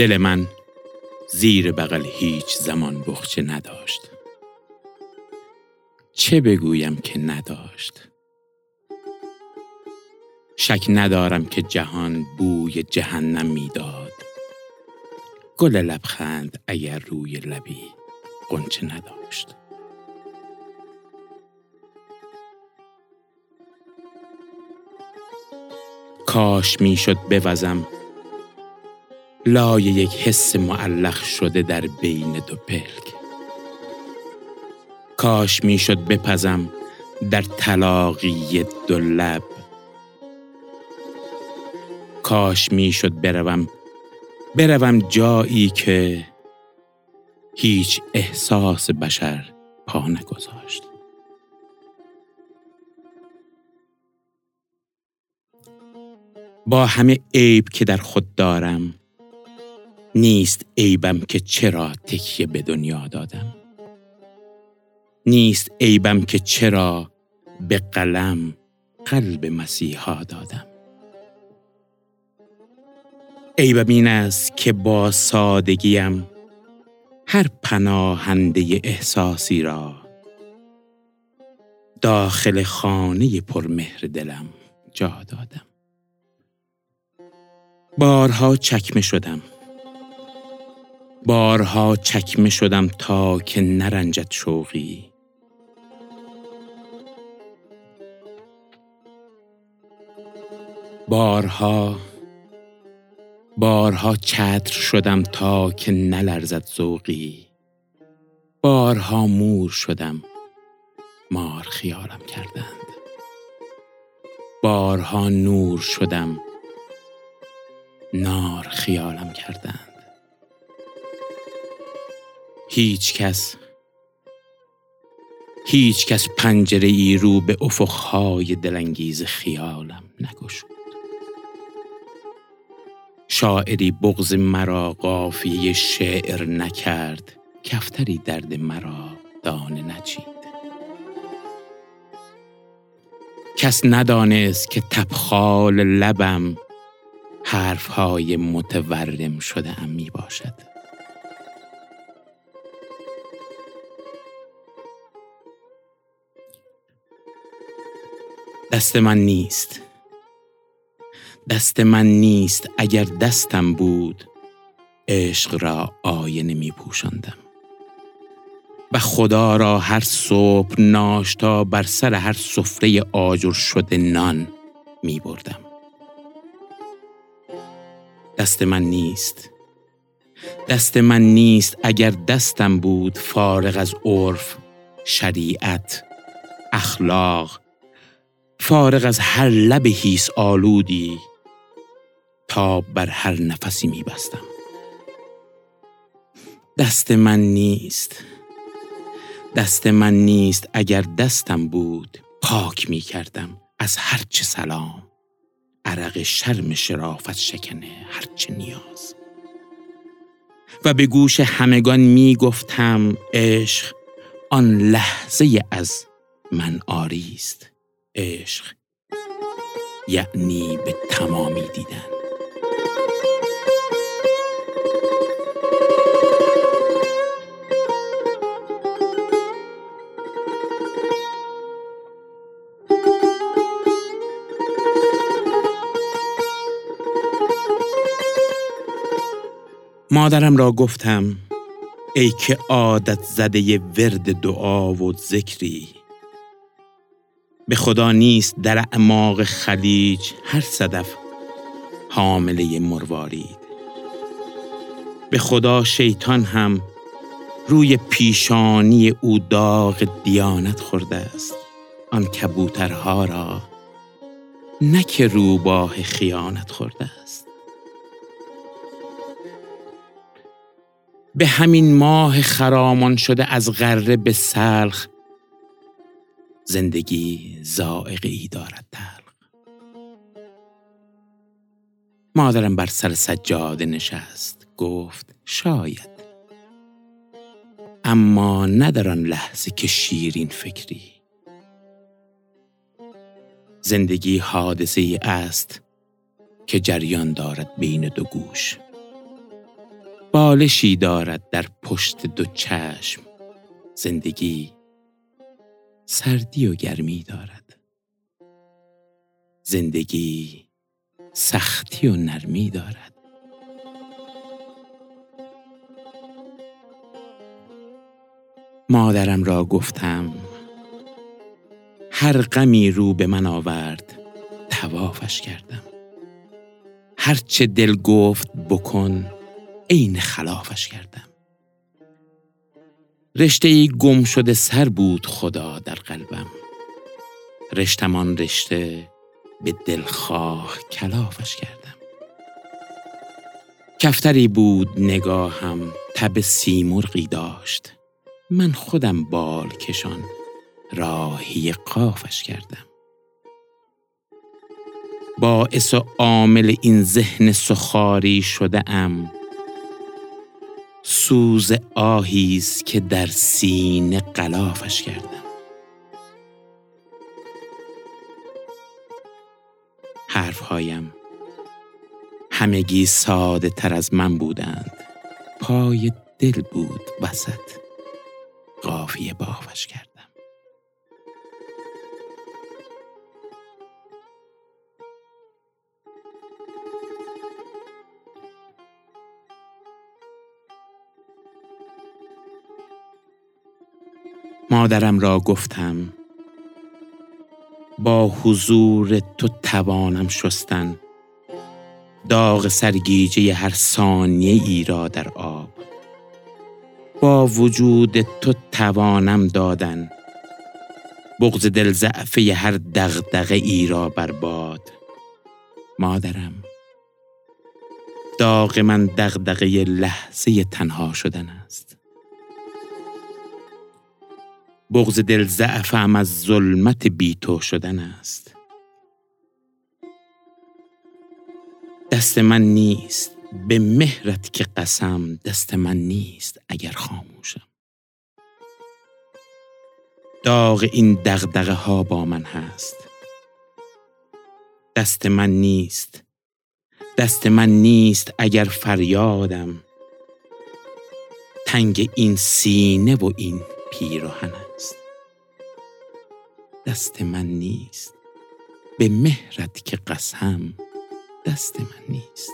دل من زیر بغل هیچ زمان بخچه نداشت. چه بگویم که نداشت؟ شک ندارم که جهان بوی جهنم می‌داد گل لبخند اگر روی لبی قنچه نداشت. کاش می‌شد بوزم لای یک حس معلق شده در بین دو پلک. کاش می‌شد بپزم در طلاقی دو لب. کاش می‌شد بروم بروم جایی که هیچ احساس بشر پا نگذاشت. با همه عیب که در خود دارم نیست عیبم که چرا تکیه به دنیا دادم. نیست عیبم که چرا به قلم قلب مسیحا دادم. عیبم این است که با سادگیم هر پناهنده احساسی را داخل خانه پرمهر دلم جا دادم. بارها چکمه شدم. بارها چکمه شدم تا که نرنجد شوقی. بارها بارها چتر شدم تا که نلرزد ذوقی. بارها مور شدم مار خیالم کردند. بارها نور شدم نار خیالم کردند. هیچ کس هیچ کس پنجره ای رو به افقهای دلانگیز خیالم نگشود. شاعری بغز مرا قافیه شعر نکرد کفتری درد مرا دانه نچید. کس ندانست که تبخال لبم حرفهای متورم شده ام می باشد دست من نیست. دست من نیست اگر دستم بود عشق را آینه می پوشندم و خدا را هر صبح ناشتا بر سر هر سفره آجر شده نان می بردم. دست من نیست. دست من نیست اگر دستم بود فارغ از عرف شریعت اخلاق فارغ از هر لب هیس آلودی تا بر هر نفسی می بستم. دست من نیست. دست من نیست اگر دستم بود پاک می کردم از هرچه سلام. عرق شرم شرافت شکنه هرچه نیاز. و به گوش همگان می گفتم عشق آن لحظه از من آریست. عشق یعنی به تمامی دیدن. مادرم را گفتم ای که عادت زده ورد دعا و ذکری به خدا نیست در اعماق خلیج هر صدف حامله مروارید. به خدا شیطان هم روی پیشانی او داغ دیانت خورده است. آن کبوترها را نه که روباه خیانت خورده است. به همین ماه خرامان شده از غره به سلخ زندگی زائقه ای دارد تلخ. مادرم بر سر سجاده نشست گفت شاید. اما نه در لحظه که شیرین فکری. زندگی حادثه ای است که جریان دارد بین دو گوش. بالشی دارد در پشت دو چشم. زندگی سردی و گرمی دارد. زندگی سختی و نرمی دارد. مادرم را گفتم هر غمی رو به من آورد توافش کردم. هرچه دل گفت بکن عین خلافش کردم. رشته گم شده سر بود خدا در قلبم. رشتمان رشته به دلخواه کلافش کردم. کفتری بود نگاهم تب سیمرغی داشت. من خودم بال کشان راهی قافش کردم. باعث و عامل این ذهن سخاری شده ام سوز آهیست که در سینه قلافش کردم. حرفهایم همگی ساده تر از من بودند. پای دل بود وسط. قافیه بافش کردم. مادرم را گفتم با حضور تو توانم شستن داغ سرگیجه هر ثانیه ای را در آب. با وجود تو توانم دادن بغز دل ضعفه هر دغدغه ای را بر باد. مادرم داغ من دغدغه لحظه تنها شدن است. بغز دل ضعفم از ظلمت بی تو شدن است. دست من نیست به مهرت که قسم دست من نیست اگر خاموشم. داغ این دغدغه ها با من هست. دست من نیست دست من نیست اگر فریادم. تنگ این سینه و این پیراهن است. دست من نیست. به مهرت که قسم دست من نیست.